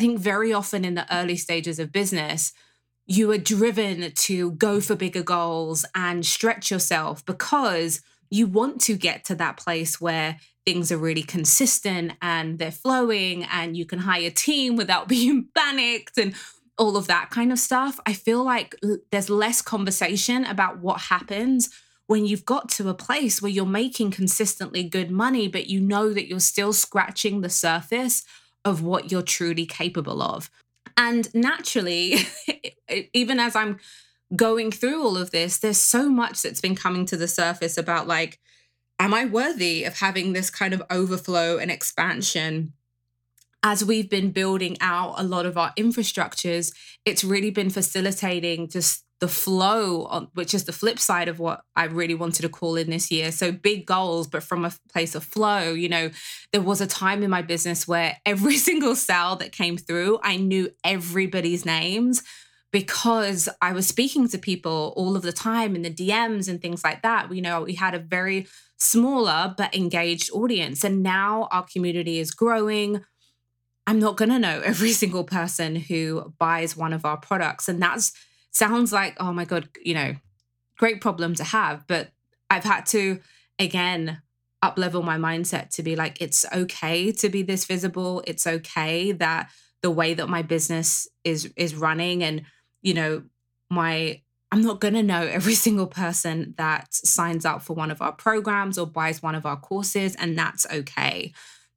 I think very often in the early stages of business, you are driven to go for bigger goals and stretch yourself because you want to get to that place where things are really consistent and they're flowing and you can hire a team without being panicked and all of that kind of stuff. I feel like there's less conversation about what happens when you've got to a place where you're making consistently good money, but you know that you're still scratching the surface of what you're truly capable of. And naturally, even as I'm going through all of this, there's so much that's been coming to the surface about like, am I worthy of having this kind of overflow and expansion? As we've been building out a lot of our infrastructures, it's really been facilitating just the flow, which is the flip side of what I really wanted to call in this year. So big goals, but from a place of flow. You know, there was a time in my business where every single sale that came through, I knew everybody's names because I was speaking to people all of the time in the DMs and things like that. You know, we had a very smaller but engaged audience. And now our community is growing. I'm not going to know every single person who buys one of our products. And that's sounds like, oh my God, you know, great problem to have. But I've had to, again, up level my mindset to be like, it's okay to be this visible. It's okay that the way that my business is is running and you know my i'm not going to know every single person that signs up for one of our programs or buys one of our courses and that's okay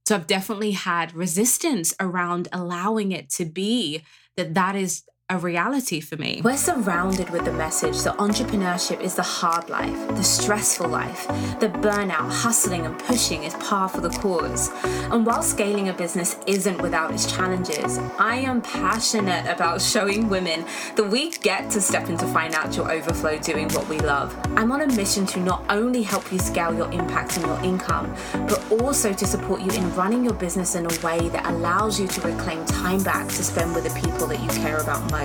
so i've definitely had resistance around allowing it to be that that is a reality for me. We're surrounded with the message that entrepreneurship is the hard life, the stressful life, the burnout, hustling, and pushing is par for the cause. And while scaling a business isn't without its challenges, I am passionate about showing women that we get to step into financial overflow doing what we love. I'm on a mission to not only help you scale your impact and your income, but also to support you in running your business in a way that allows you to reclaim time back to spend with the people that you care about most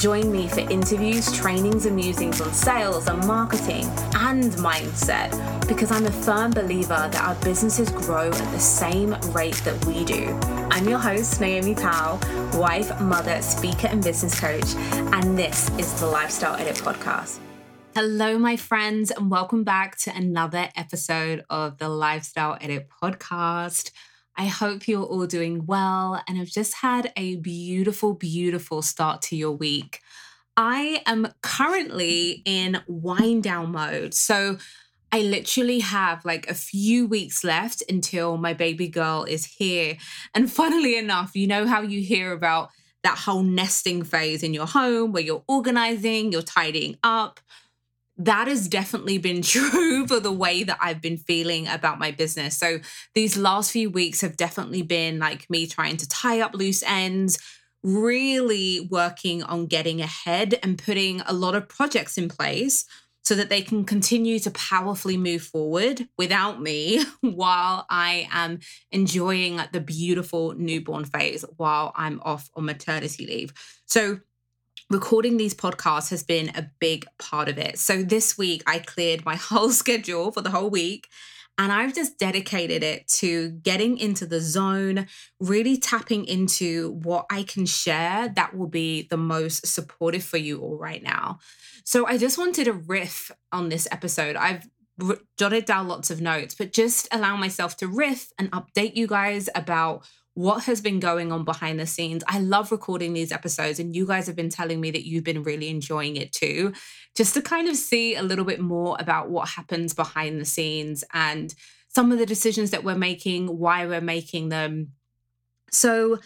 Join me for interviews, trainings, and musings on sales and marketing and mindset because I'm a firm believer that our businesses grow at the same rate that we do. I'm your host, Naomi Powell, wife, mother, speaker, and business coach, and this is the Lifestyle Edit Podcast. Hello, my friends, and welcome back to another episode of the Lifestyle Edit Podcast. I hope you're all doing well and have just had a beautiful, beautiful start to your week. I am currently in wind down mode. So I literally have like a few weeks left until my baby girl is here. And funnily enough, you know how you hear about that whole nesting phase in your home where you're organizing, you're tidying up that has definitely been true for the way that I've been feeling about my business. So these last few weeks have definitely been like me trying to tie up loose ends, really working on getting ahead and putting a lot of projects in place so that they can continue to powerfully move forward without me while I am enjoying the beautiful newborn phase while I'm off on maternity leave. So recording these podcasts has been a big part of it. So this week I cleared my whole schedule for the whole week and I've just dedicated it to getting into the zone, really tapping into what I can share that will be the most supportive for you all right now. So I just wanted to riff on this episode. I've jotted down lots of notes, but just allow myself to riff and update you guys about what has been going on behind the scenes. I love recording these episodes, and you guys have been telling me that you've been really enjoying it too, just to kind of see a little bit more about what happens behind the scenes and some of the decisions that we're making, why we're making them. So,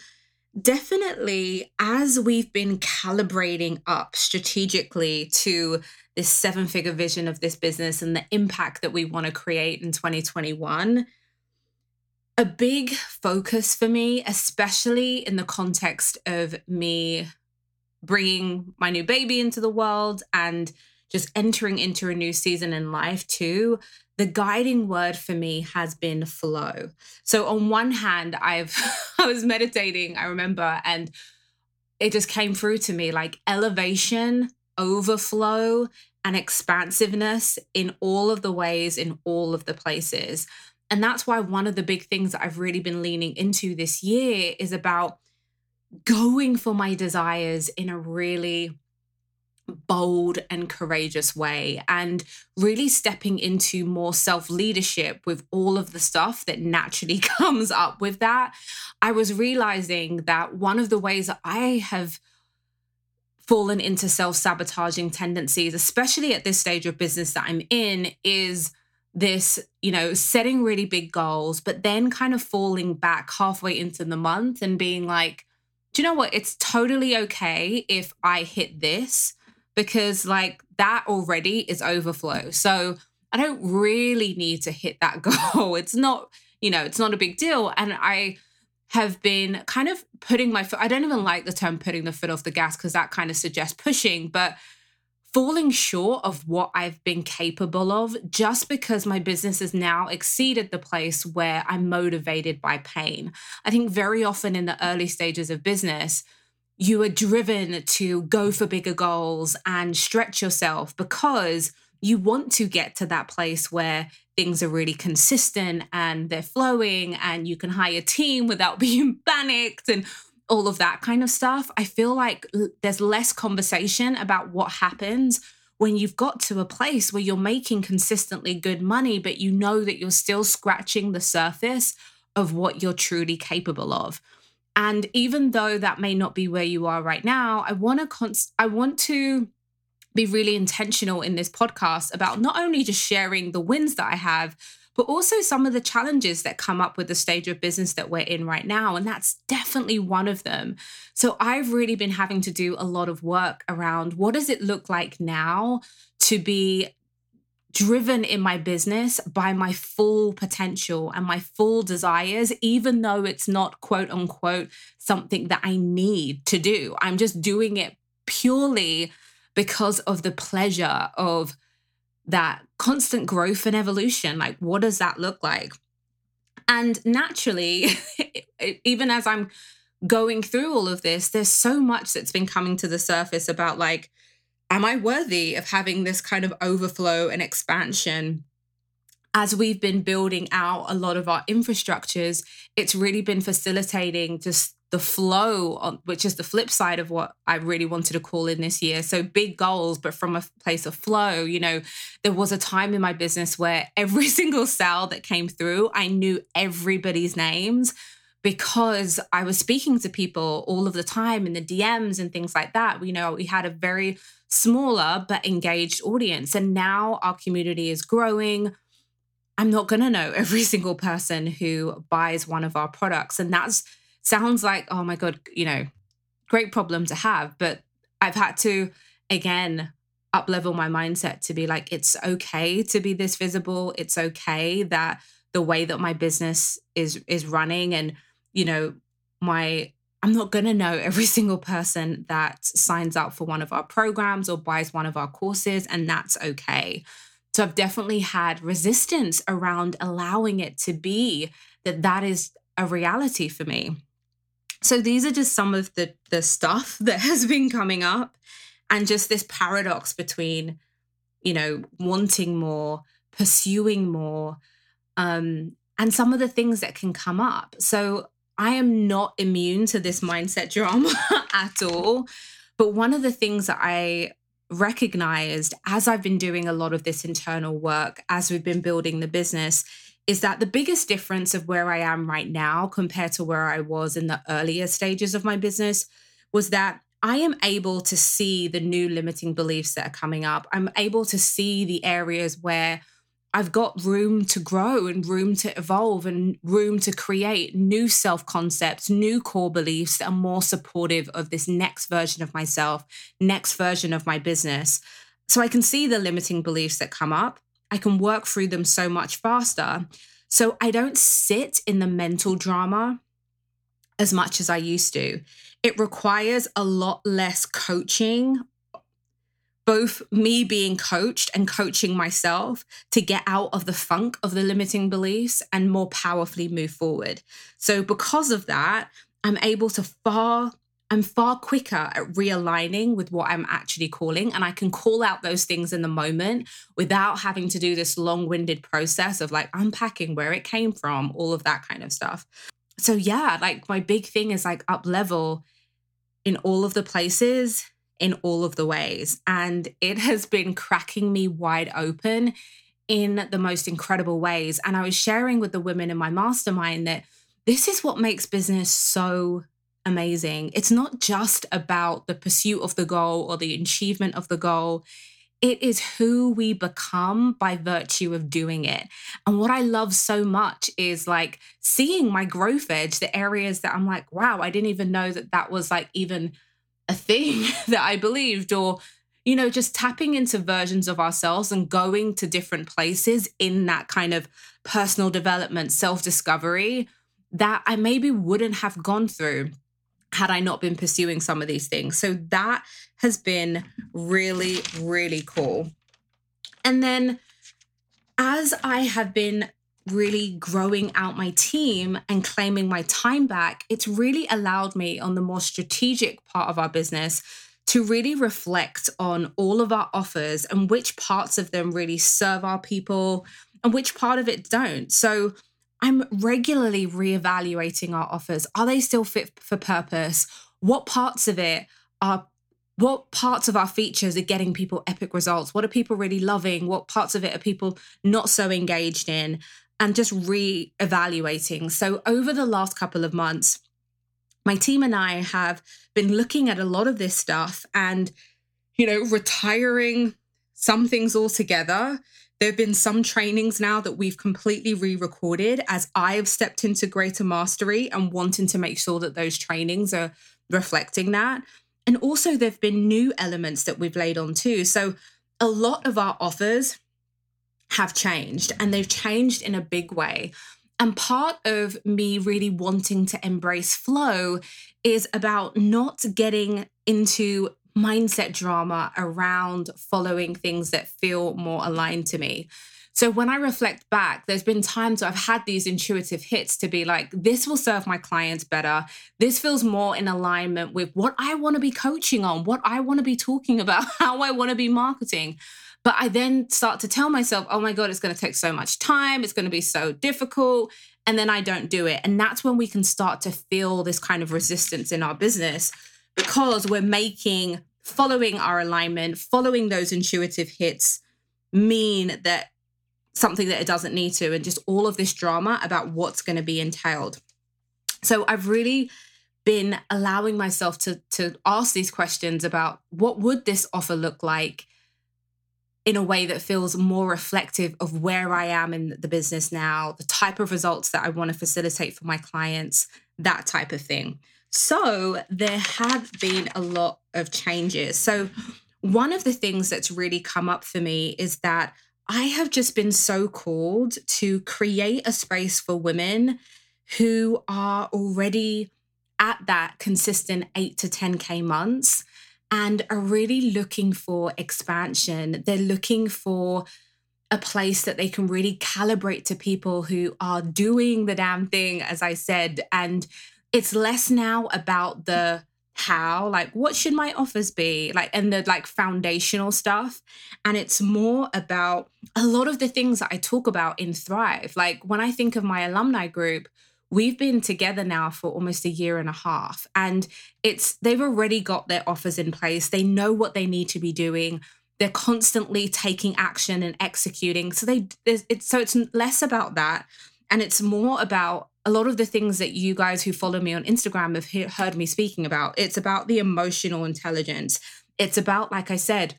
definitely, as we've been calibrating up strategically to this seven figure vision of this business and the impact that we want to create in 2021 a big focus for me, especially in the context of me bringing my new baby into the world and just entering into a new season in life too the guiding word for me has been flow. So on one hand i've i was meditating i remember and it just came through to me like elevation overflow and expansiveness in all of the ways in all of the places and that's why one of the big things that I've really been leaning into this year is about going for my desires in a really bold and courageous way and really stepping into more self leadership with all of the stuff that naturally comes up with that, I was realizing that one of the ways that I have fallen into self sabotaging tendencies, especially at this stage of business that I'm in, is this, you know, setting really big goals, but then kind of falling back halfway into the month and being like, do you know what? It's totally okay if I hit this because like that already is overflow. So I don't really need to hit that goal. It's not, you know, it's not a big deal. And I have been kind of putting my foot, I don't even like the term putting the foot off the gas because that kind of suggests pushing, but falling short of what I've been capable of just because my business has now exceeded the place where I'm motivated by pain. I think very often in the early stages of business, you are driven to go for bigger goals and stretch yourself because you want to get to that place where things are really consistent and they're flowing and you can hire a team without being panicked and all of that kind of stuff. I feel like there's less conversation about what happens when you've got to a place where you're making consistently good money, but you know that you're still scratching the surface of what you're truly capable of. And even though that may not be where you are right now, I want to I want to be really intentional in this podcast about not only just sharing the wins that I have, but also some of the challenges that come up with the stage of business that we're in right now. And that's definitely one of them. So I've really been having to do a lot of work around what does it look like now to be driven in my business by my full potential and my full desires, even though it's not quote unquote something that I need to do. I'm just doing it purely because of the pleasure of that constant growth and evolution. Like, what does that look like? And naturally, even as I'm going through all of this, there's so much that's been coming to the surface about like, am I worthy of having this kind of overflow and expansion? As we've been building out a lot of our infrastructures, it's really been facilitating just the flow, which is the flip side of what I really wanted to call in this year. So big goals, but from a place of flow. You know, there was a time in my business where every single sale that came through, I knew everybody's names because I was speaking to people all of the time in the DMs and things like that. You know, we had a very smaller but engaged audience. And now our community is growing. I'm not going to know every single person who buys one of our products. And that's sounds like, oh my God, you know, great problem to have. But I've had to, again, up level my mindset to be like, it's okay to be this visible. It's okay that the way that my business is is running and you know my I'm not going to know every single person that signs up for one of our programs or buys one of our courses, and that's okay. So I've definitely had resistance around allowing it to be that that is a reality for me. So these are just some of the the stuff that has been coming up and just this paradox between you know wanting more, pursuing more um and some of the things that can come up. So I am not immune to this mindset drama at all. But one of the things that I recognized as I've been doing a lot of this internal work, as we've been building the business, is that the biggest difference of where I am right now compared to where I was in the earlier stages of my business was that I am able to see the new limiting beliefs that are coming up. I'm able to see the areas where I've got room to grow and room to evolve and room to create new self concepts, new core beliefs that are more supportive of this next version of myself, next version of my business. So I can see the limiting beliefs that come up. I can work through them so much faster. So I don't sit in the mental drama as much as I used to. It requires a lot less coaching both me being coached and coaching myself to get out of the funk of the limiting beliefs and more powerfully move forward. So, because of that, I'm able to far I'm far quicker at realigning with what I'm actually calling. And I can call out those things in the moment without having to do this long winded process of like unpacking where it came from, all of that kind of stuff. So, yeah, like my big thing is like up level in all of the places, in all of the ways. And it has been cracking me wide open in the most incredible ways. And I was sharing with the women in my mastermind that this is what makes business so amazing. It's not just about the pursuit of the goal or the achievement of the goal. It is who we become by virtue of doing it. And what I love so much is like seeing my growth edge, the areas that I'm like, wow, I didn't even know that that was like even a thing that I believed, or, you know, just tapping into versions of ourselves and going to different places in that kind of personal development, self discovery that I maybe wouldn't have gone through had I not been pursuing some of these things. So that has been really, really cool. And then as I have been really growing out my team and claiming my time back, it's really allowed me on the more strategic part of our business to really reflect on all of our offers and which parts of them really serve our people and which part of it don't. So I'm regularly reevaluating our offers. Are they still fit for purpose? What parts of it are what parts of our features are getting people epic results? What are people really loving? What parts of it are people not so engaged in? And just re evaluating. So, over the last couple of months, my team and I have been looking at a lot of this stuff and, you know, retiring some things altogether there have been some trainings now that we've completely re recorded as I have stepped into greater mastery and wanting to make sure that those trainings are reflecting that. And also, there have been new elements that we've laid on too. So, a lot of our offers have changed and they've changed in a big way. And part of me really wanting to embrace flow is about not getting into mindset drama around following things that feel more aligned to me. So when I reflect back, there's been times I've had these intuitive hits to be like, this will serve my clients better. This feels more in alignment with what I want to be coaching on, what I want to be talking about, how I want to be marketing. But I then start to tell myself, oh my God, it's going to take so much time. It's going to be so difficult. And then I don't do it. And that's when we can start to feel this kind of resistance in our business because we're making following our alignment, following those intuitive hits mean that something that it doesn't need to, and just all of this drama about what's going to be entailed. So I've really been allowing myself to to ask these questions about what would this offer look like in a way that feels more reflective of where I am in the business now, the type of results that I want to facilitate for my clients, that type of thing. So there have been a lot of changes. So one of the things that's really come up for me is that I have just been so called to create a space for women who are already at that consistent 8 to 10k months and are really looking for expansion. They're looking for a place that they can really calibrate to people who are doing the damn thing, as I said, and it's less now about the how like what should my offers be like and the like foundational stuff. And it's more about a lot of the things that i talk about in thrive. Like when i think of my alumni group we've been together now for almost a year and a half. And it's they've already got their offers in place. They know what they need to be doing. They're constantly taking action and executing. So they it's so it's less about that. And it's more about a lot of the things that you guys who follow me on Instagram have he- heard me speaking about. It's about the emotional intelligence. It's about, like I said,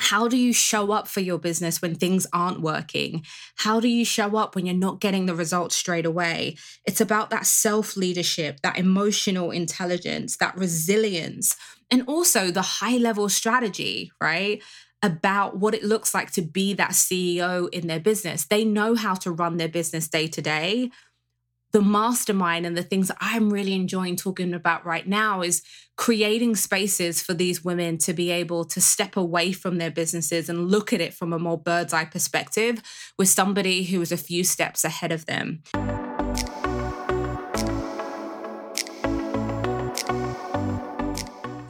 how do you show up for your business when things aren't working? How do you show up when you're not getting the results straight away? It's about that self leadership, that emotional intelligence, that resilience, and also the high level strategy, right? About what it looks like to be that CEO in their business. They know how to run their business day to day the mastermind and the things that I'm really enjoying talking about right now is creating spaces for these women to be able to step away from their businesses and look at it from a more bird's eye perspective with somebody who is a few steps ahead of them.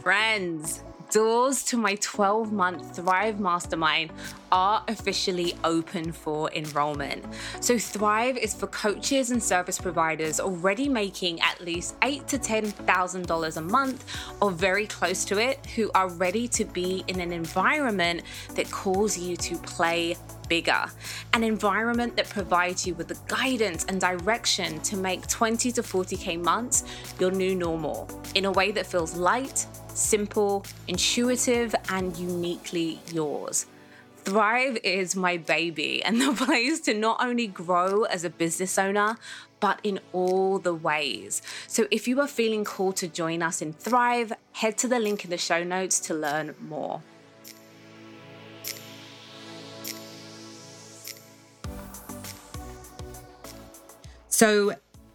Friends, doors to my 12 month Thrive Mastermind are officially open for enrollment. So, Thrive is for coaches and service providers already making at least eight to $10,000 a month or very close to it who are ready to be in an environment that calls you to play bigger, an environment that provides you with the guidance and direction to make 20 to 40K months your new normal in a way that feels light, simple, intuitive, and uniquely yours. Thrive is my baby and the place to not only grow as a business owner, but in all the ways. So if you are feeling called to join us in Thrive, head to the link in the show notes to learn more. So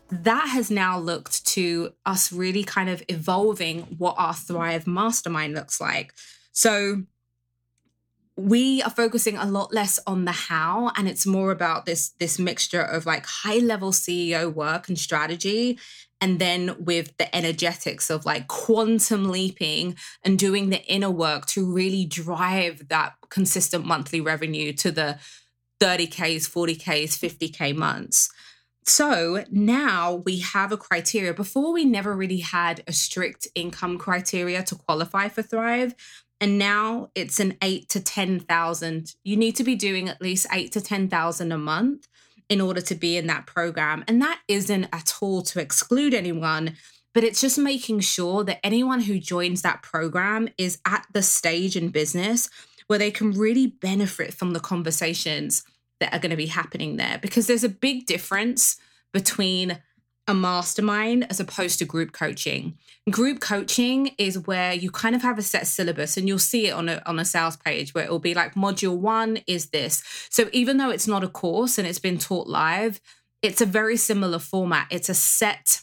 that has now looked to us really kind of evolving what our Thrive Mastermind looks like. So we are focusing a lot less on the how and it's more about this this mixture of like high level CEO work and strategy and then with the energetics of like quantum leaping and doing the inner work to really drive that consistent monthly revenue to the 30Ks, 40Ks, 50K months. So now we have a criteria. Before, we never really had a strict income criteria to qualify for Thrive. And now it's an eight to 10,000. You need to be doing at least eight to 10,000 a month in order to be in that program. And that isn't at all to exclude anyone, but it's just making sure that anyone who joins that program is at the stage in business where they can really benefit from the conversations that are going to be happening there because there's a big difference between a mastermind as opposed to group coaching. Group coaching is where you kind of have a set syllabus and you'll see it on a on a sales page where it will be like module 1 is this. So even though it's not a course and it's been taught live, it's a very similar format. It's a set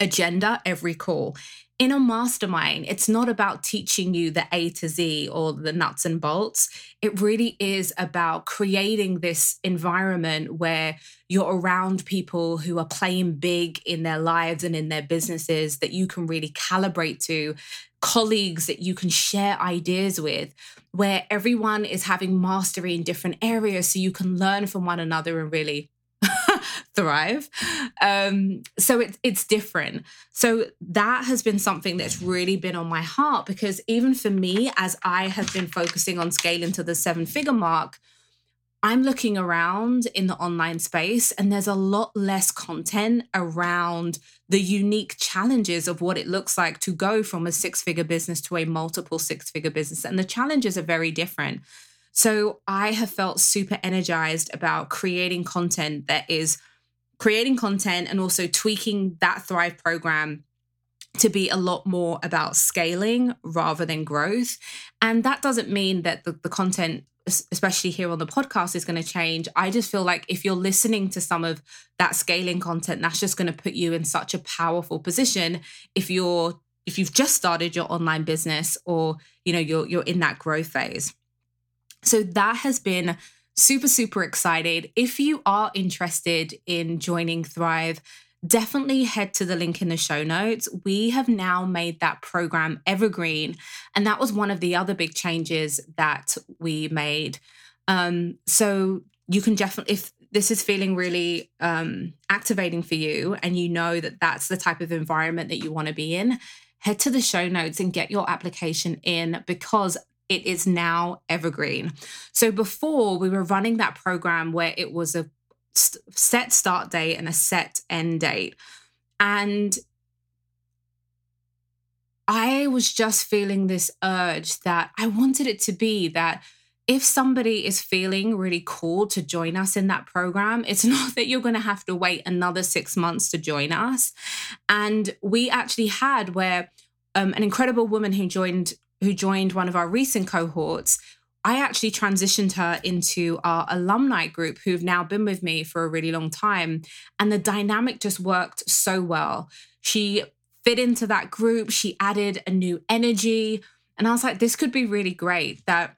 agenda every call in a mastermind, it's not about teaching you the A to Z or the nuts and bolts. It really is about creating this environment where you're around people who are playing big in their lives and in their businesses that you can really calibrate to, colleagues that you can share ideas with, where everyone is having mastery in different areas so you can learn from one another and really thrive. Um, so it's it's different. So that has been something that's really been on my heart because even for me, as I have been focusing on scaling to the seven figure mark, I'm looking around in the online space and there's a lot less content around the unique challenges of what it looks like to go from a six figure business to a multiple six figure business. And the challenges are very different. So I have felt super energized about creating content that is creating content and also tweaking that Thrive program to be a lot more about scaling rather than growth. And that doesn't mean that the, the content, especially here on the podcast, is going to change. I just feel like if you're listening to some of that scaling content, that's just going to put you in such a powerful position if you're if you've just started your online business or you know you're you're in that growth phase. So that has been super, super excited. If you are interested in joining Thrive, definitely head to the link in the show notes. We have now made that program evergreen. And that was one of the other big changes that we made. Um, so you can definitely, if this is feeling really um, activating for you and you know that that's the type of environment that you want to be in, head to the show notes and get your application in because it is now evergreen. So before we were running that program where it was a set start date and a set end date. And I was just feeling this urge that I wanted it to be that if somebody is feeling really cool to join us in that program, it's not that you're going to have to wait another six months to join us. And we actually had where um, an incredible woman who joined who joined one of our recent cohorts, I actually transitioned her into our alumni group who've now been with me for a really long time. And the dynamic just worked so well. She fit into that group, she added a new energy. And I was like, this could be really great that.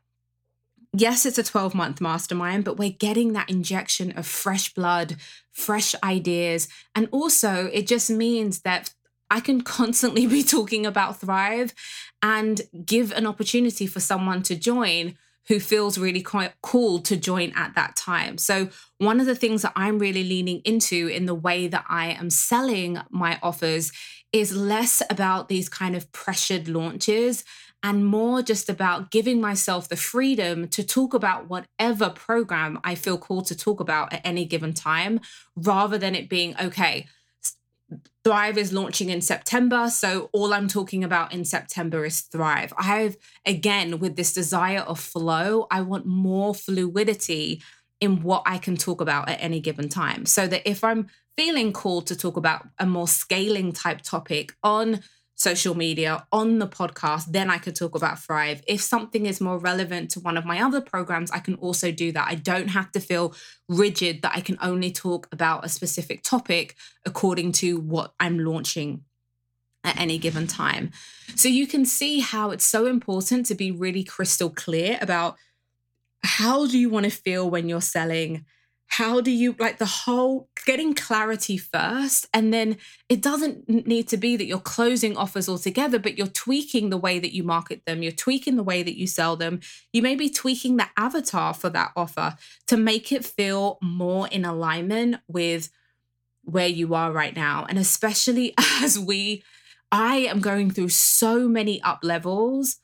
Yes, it's a 12 month mastermind, but we're getting that injection of fresh blood, fresh ideas. And also, it just means that I can constantly be talking about Thrive and give an opportunity for someone to join who feels really quite cool to join at that time. So, one of the things that I'm really leaning into in the way that I am selling my offers is less about these kind of pressured launches and more just about giving myself the freedom to talk about whatever program I feel called to talk about at any given time, rather than it being, okay, Thrive is launching in September. So all I'm talking about in September is Thrive. I have, again, with this desire of flow, I want more fluidity in what I can talk about at any given time. So that if I'm feeling called to talk about a more scaling type topic on social media, on the podcast, then I could talk about Thrive. If something is more relevant to one of my other programs, I can also do that. I don't have to feel rigid that I can only talk about a specific topic according to what I'm launching at any given time. So you can see how it's so important to be really crystal clear about how do you want to feel when you're selling how do you like the whole getting clarity first and then it doesn't need to be that you're closing offers altogether but you're tweaking the way that you market them you're tweaking the way that you sell them. You may be tweaking the avatar for that offer to make it feel more in alignment with where you are right now. And especially as we i am going through so many up levels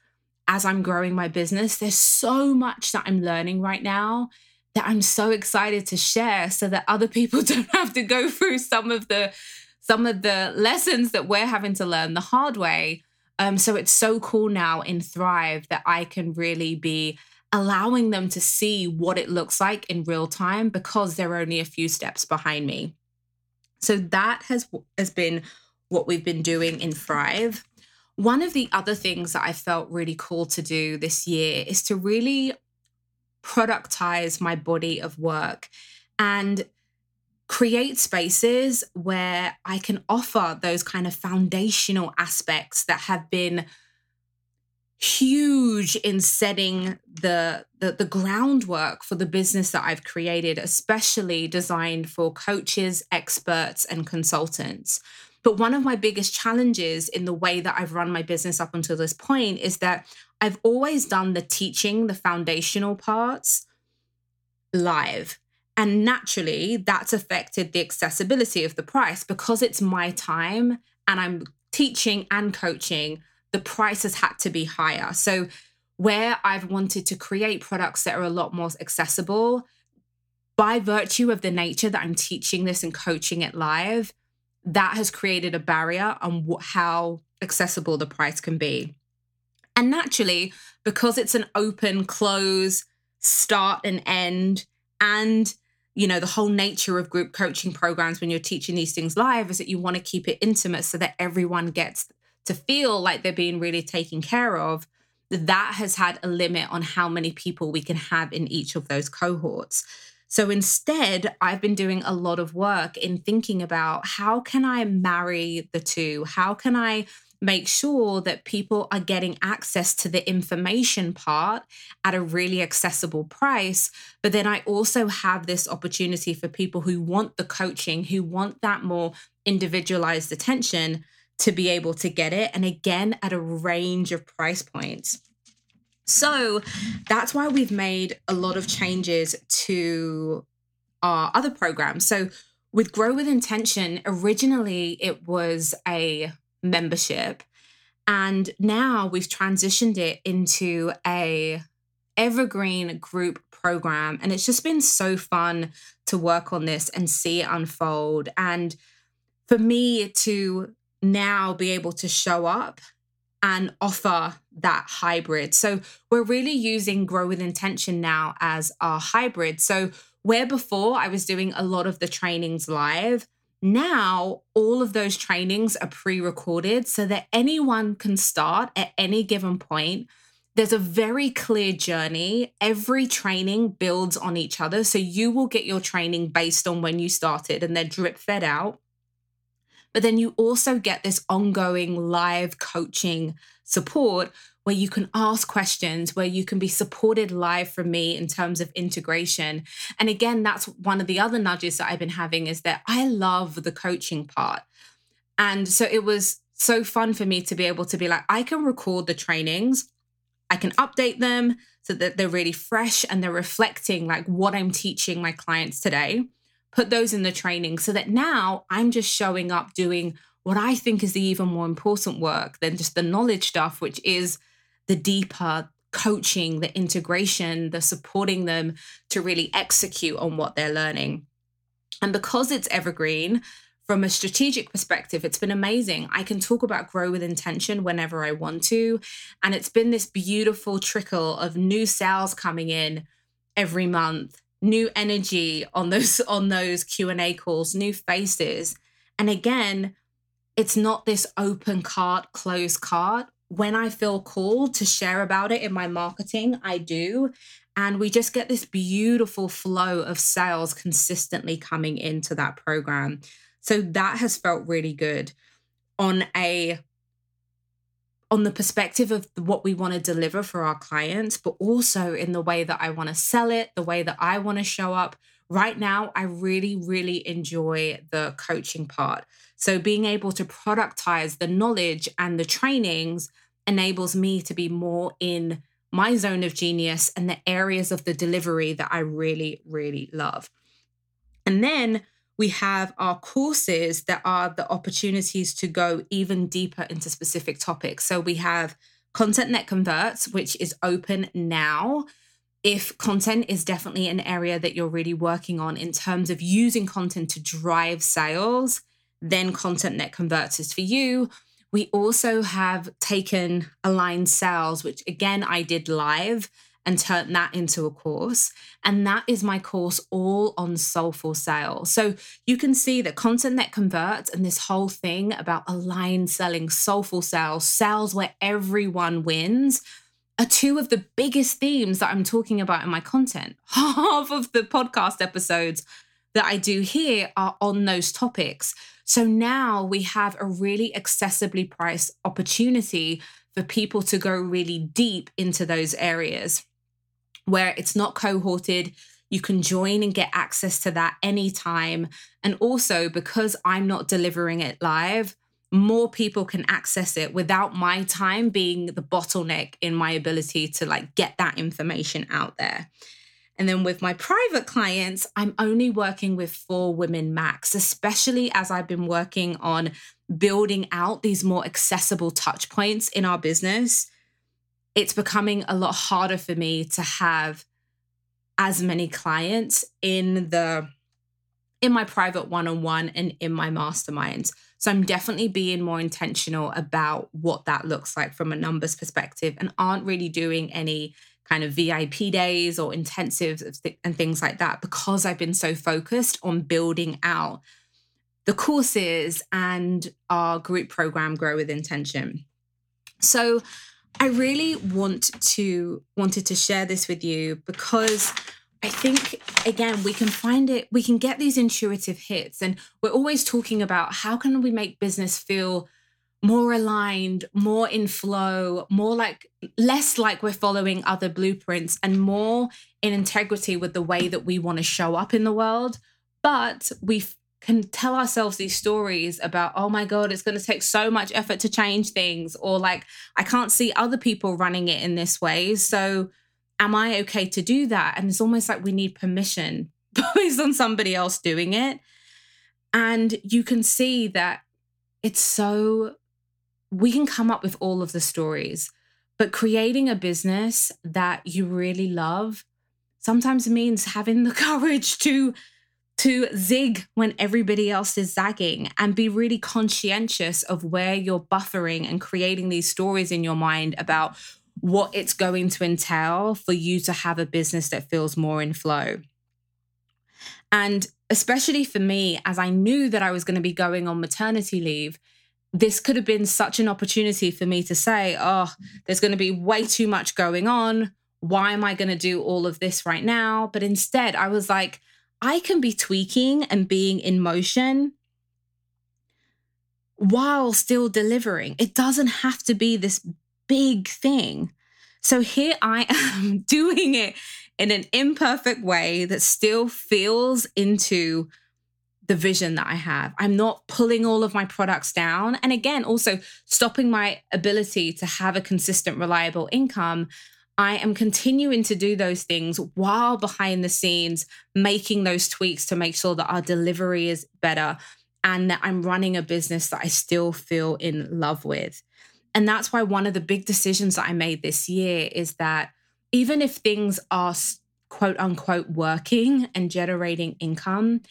as i'm growing my business. There's so much that i'm learning right now that I'm so excited to share so that other people don't have to go through some of the some of the lessons that we're having to learn the hard way. Um, so it's so cool now in Thrive that I can really be allowing them to see what it looks like in real time because they're only a few steps behind me. So that has has been what we've been doing in Thrive. One of the other things that I felt really cool to do this year is to really productize my body of work and create spaces where I can offer those kind of foundational aspects that have been huge in setting the, the, the groundwork for the business that I've created, especially designed for coaches, experts, and consultants. But one of my biggest challenges in the way that I've run my business up until this point is that I've always done the teaching, the foundational parts live. And naturally, that's affected the accessibility of the price because it's my time and I'm teaching and coaching, the price has had to be higher. So, where I've wanted to create products that are a lot more accessible, by virtue of the nature that I'm teaching this and coaching it live, that has created a barrier on how accessible the price can be. And naturally, because it's an open, close, start and end, and you know, the whole nature of group coaching programs when you're teaching these things live is that you want to keep it intimate so that everyone gets to feel like they're being really taken care of. That has had a limit on how many people we can have in each of those cohorts. So instead, I've been doing a lot of work in thinking about how can I marry the two? How can I make sure that people are getting access to the information part at a really accessible price. But then I also have this opportunity for people who want the coaching, who want that more individualized attention to be able to get it. And again, at a range of price points. So that's why we've made a lot of changes to our other programs. So with Grow with Intention, originally it was a membership. And now we've transitioned it into a evergreen group program and it's just been so fun to work on this and see it unfold and for me to now be able to show up and offer that hybrid. So we're really using Grow with Intention now as our hybrid. So where before I was doing a lot of the trainings live, now, all of those trainings are pre recorded so that anyone can start at any given point. There's a very clear journey. Every training builds on each other. So you will get your training based on when you started and they're drip fed out. But then you also get this ongoing live coaching support where you can ask questions, where you can be supported live from me in terms of integration. And again, that's one of the other nudges that I've been having is that I love the coaching part. And so it was so fun for me to be able to be like, I can record the trainings, I can update them so that they're really fresh and they're reflecting like what I'm teaching my clients today. Put those in the training so that now I'm just showing up doing what I think is the even more important work than just the knowledge stuff, which is the deeper coaching, the integration, the supporting them to really execute on what they're learning. And because it's evergreen, from a strategic perspective, it's been amazing. I can talk about grow with intention whenever I want to. And it's been this beautiful trickle of new sales coming in every month, new energy on those on those Q&A calls, new faces. And again, it's not this open card, closed card. When I feel called to share about it in my marketing, I do. And we just get this beautiful flow of sales consistently coming into that program. So that has felt really good on a on the perspective of what we want to deliver for our clients, but also in the way that I want to sell it, the way that I want to show up. Right now, I really, really enjoy the coaching part. So, being able to productize the knowledge and the trainings enables me to be more in my zone of genius and the areas of the delivery that I really, really love. And then we have our courses that are the opportunities to go even deeper into specific topics. So we have Content That Converts, which is open now. If content is definitely an area that you're really working on in terms of using content to drive sales, then Content That Converts is for you. We also have taken Aligned Sales, which again I did live and turn that into a course. And that is my course all on soulful sales. So you can see that content that converts and this whole thing about aligned selling, soulful sales, sales where everyone wins are two of the biggest themes that I'm talking about in my content. Half of the podcast episodes that I do here are on those topics. So now we have a really accessibly priced opportunity for people to go really deep into those areas where it's not cohorted. You can join and get access to that anytime. And also, because I'm not delivering it live, more people can access it without my time being the bottleneck in my ability to like get that information out there. And then with my private clients, I'm only working with four women max, especially as I've been working on building out these more accessible touch points in our business it's becoming a lot harder for me to have as many clients in the in my private one-on-one and in my masterminds so i'm definitely being more intentional about what that looks like from a numbers perspective and aren't really doing any kind of vip days or intensives and things like that because i've been so focused on building out the courses and our group program grow with intention. So I really want to wanted to share this with you because I think again we can find it we can get these intuitive hits and we're always talking about how can we make business feel more aligned, more in flow, more like less like we're following other blueprints and more in integrity with the way that we want to show up in the world. But we can tell ourselves these stories about, oh my God, it's going to take so much effort to change things, or like, I can't see other people running it in this way. So, am I okay to do that? And it's almost like we need permission based on somebody else doing it. And you can see that it's so, we can come up with all of the stories, but creating a business that you really love sometimes means having the courage to to zig when everybody else is zagging and be really conscientious of where you're buffering and creating these stories in your mind about what it's going to entail for you to have a business that feels more in flow. And especially for me, as I knew that I was going to be going on maternity leave, this could have been such an opportunity for me to say, oh, there's going to be way too much going on. Why am I going to do all of this right now? But instead, I was like, I can be tweaking and being in motion while still delivering. It doesn't have to be this big thing. So here I am doing it in an imperfect way that still feels into the vision that I have. I'm not pulling all of my products down. And again, also stopping my ability to have a consistent, reliable income. I am continuing to do those things while behind the scenes, making those tweaks to make sure that our delivery is better and that I'm running a business that I still feel in love with. And that's why one of the big decisions that I made this year is that even if things are quote unquote working and generating income,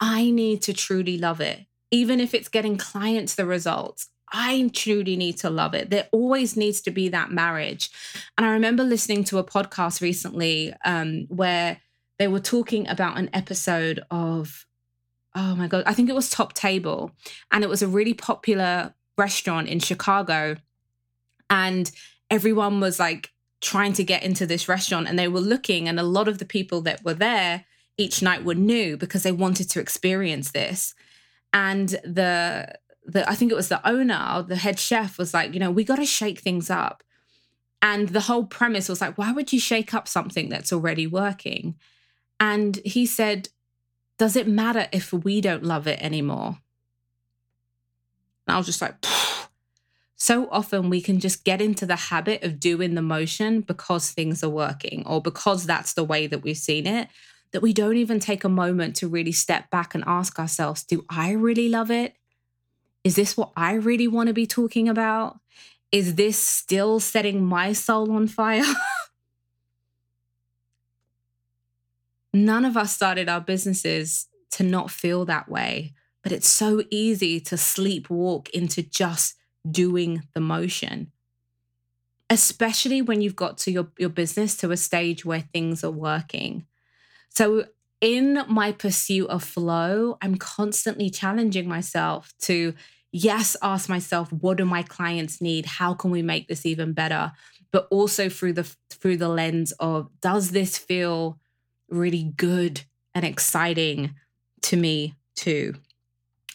I need to truly love it. Even if it's getting clients the results, I truly need to love it. There always needs to be that marriage. And I remember listening to a podcast recently um, where they were talking about an episode of, oh my God, I think it was Top Table. And it was a really popular restaurant in Chicago. And everyone was like trying to get into this restaurant and they were looking, and a lot of the people that were there each night were new because they wanted to experience this. And the the I think it was the owner, the head chef was like, you know, we got to shake things up. And the whole premise was like, why would you shake up something that's already working? And he said, does it matter if we don't love it anymore? And I was just like, Phew. so often we can just get into the habit of doing the motion because things are working or because that's the way that we've seen it that we don't even take a moment to really step back and ask ourselves do I really love it? Is this what I really want to be talking about? Is this still setting my soul on fire? None of us started our businesses to not feel that way, but it's so easy to sleepwalk into just doing the motion, especially when you've got to your, your business to a stage where things are working. So, in my pursuit of flow, I'm constantly challenging myself to, yes, ask myself, what do my clients need? How can we make this even better? But also through the through the lens of, does this feel really good and exciting to me too?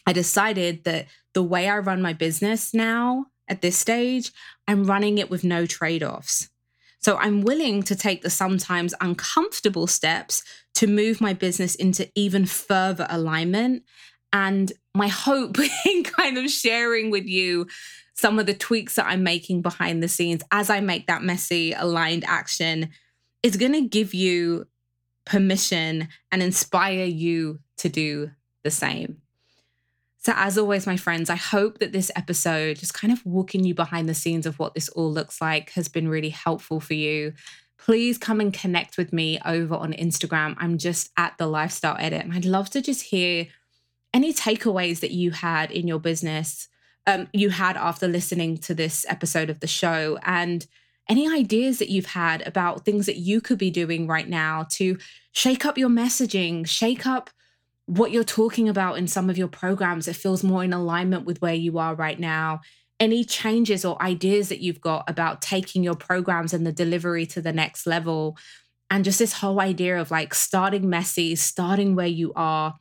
I decided that the way I run my business now at this stage, I'm running it with no trade offs. So I'm willing to take the sometimes uncomfortable steps to move my business into even further alignment. And my hope in kind of sharing with you some of the tweaks that I'm making behind the scenes as I make that messy, aligned action is going to give you permission and inspire you to do the same. So, as always, my friends, I hope that this episode, just kind of walking you behind the scenes of what this all looks like, has been really helpful for you. Please come and connect with me over on Instagram. I'm just at the lifestyle edit, and I'd love to just hear any takeaways that you had in your business, um, you had after listening to this episode of the show, and any ideas that you've had about things that you could be doing right now to shake up your messaging, shake up what you're talking about in some of your programs that feels more in alignment with where you are right now. Any changes or ideas that you've got about taking your programs and the delivery to the next level? And just this whole idea of like starting messy starting where you are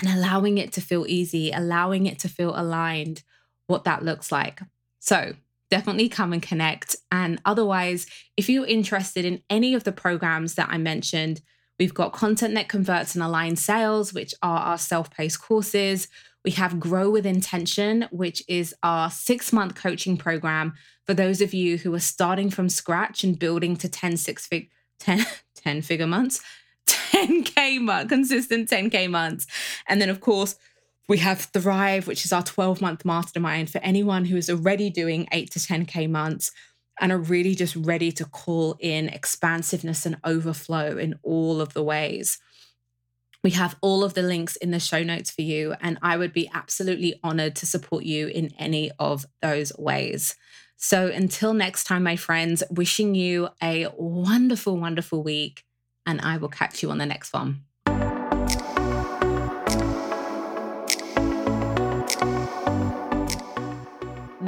and allowing it to feel easy allowing it to feel aligned what that looks like. So definitely come and connect. And otherwise if you're interested in any of the programs that i mentioned We've got Content That Converts and Aligned Sales, which are our self paced courses. We have Grow with Intention, which is our six month coaching program for those of you who are starting from scratch and building to 10 six fig 10, 10 figure months, 10K month, consistent 10K months. And then, of course, we have Thrive, which is our 12 month mastermind for anyone who is already doing 8 to 10K months and are really just ready to call in expansiveness and overflow in all of the ways. We have all of the links in the show notes for you, and I would be absolutely honored to support you in any of those ways. So until next time, my friends, wishing you a wonderful, wonderful week, and I will catch you on the next one.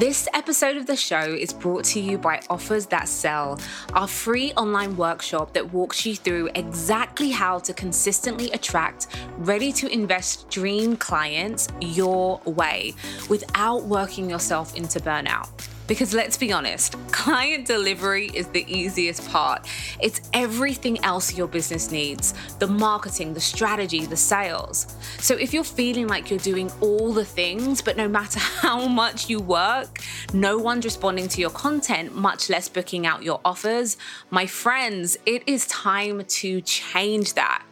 This episode of the show is brought to you by Offers That Sell, our free online workshop that walks you through exactly how to consistently attract ready to invest dream clients your way without working yourself into burnout. Because let's be honest, client delivery is the easiest part. It's everything else your business needs the marketing, the strategy, the sales. So if you're feeling like you're doing all the things, but no matter how much you work, no one's responding to your content, much less booking out your offers, my friends, it is time to change that.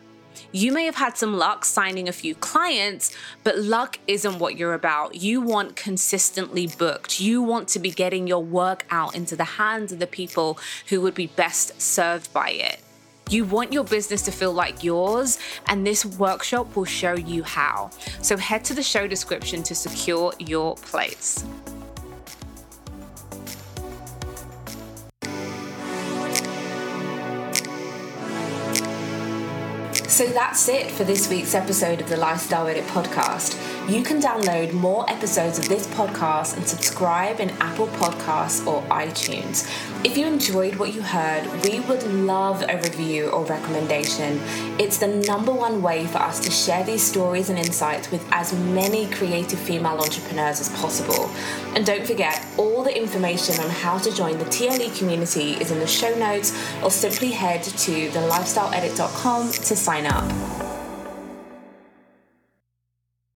You may have had some luck signing a few clients, but luck isn't what you're about. You want consistently booked. You want to be getting your work out into the hands of the people who would be best served by it. You want your business to feel like yours, and this workshop will show you how. So head to the show description to secure your place. So that's it for this week's episode of the Lifestyle Edit podcast. You can download more episodes of this podcast and subscribe in Apple Podcasts or iTunes. If you enjoyed what you heard, we would love a review or recommendation. It's the number one way for us to share these stories and insights with as many creative female entrepreneurs as possible. And don't forget, all the information on how to join the TLE community is in the show notes or simply head to thelifestyleedit.com to sign up.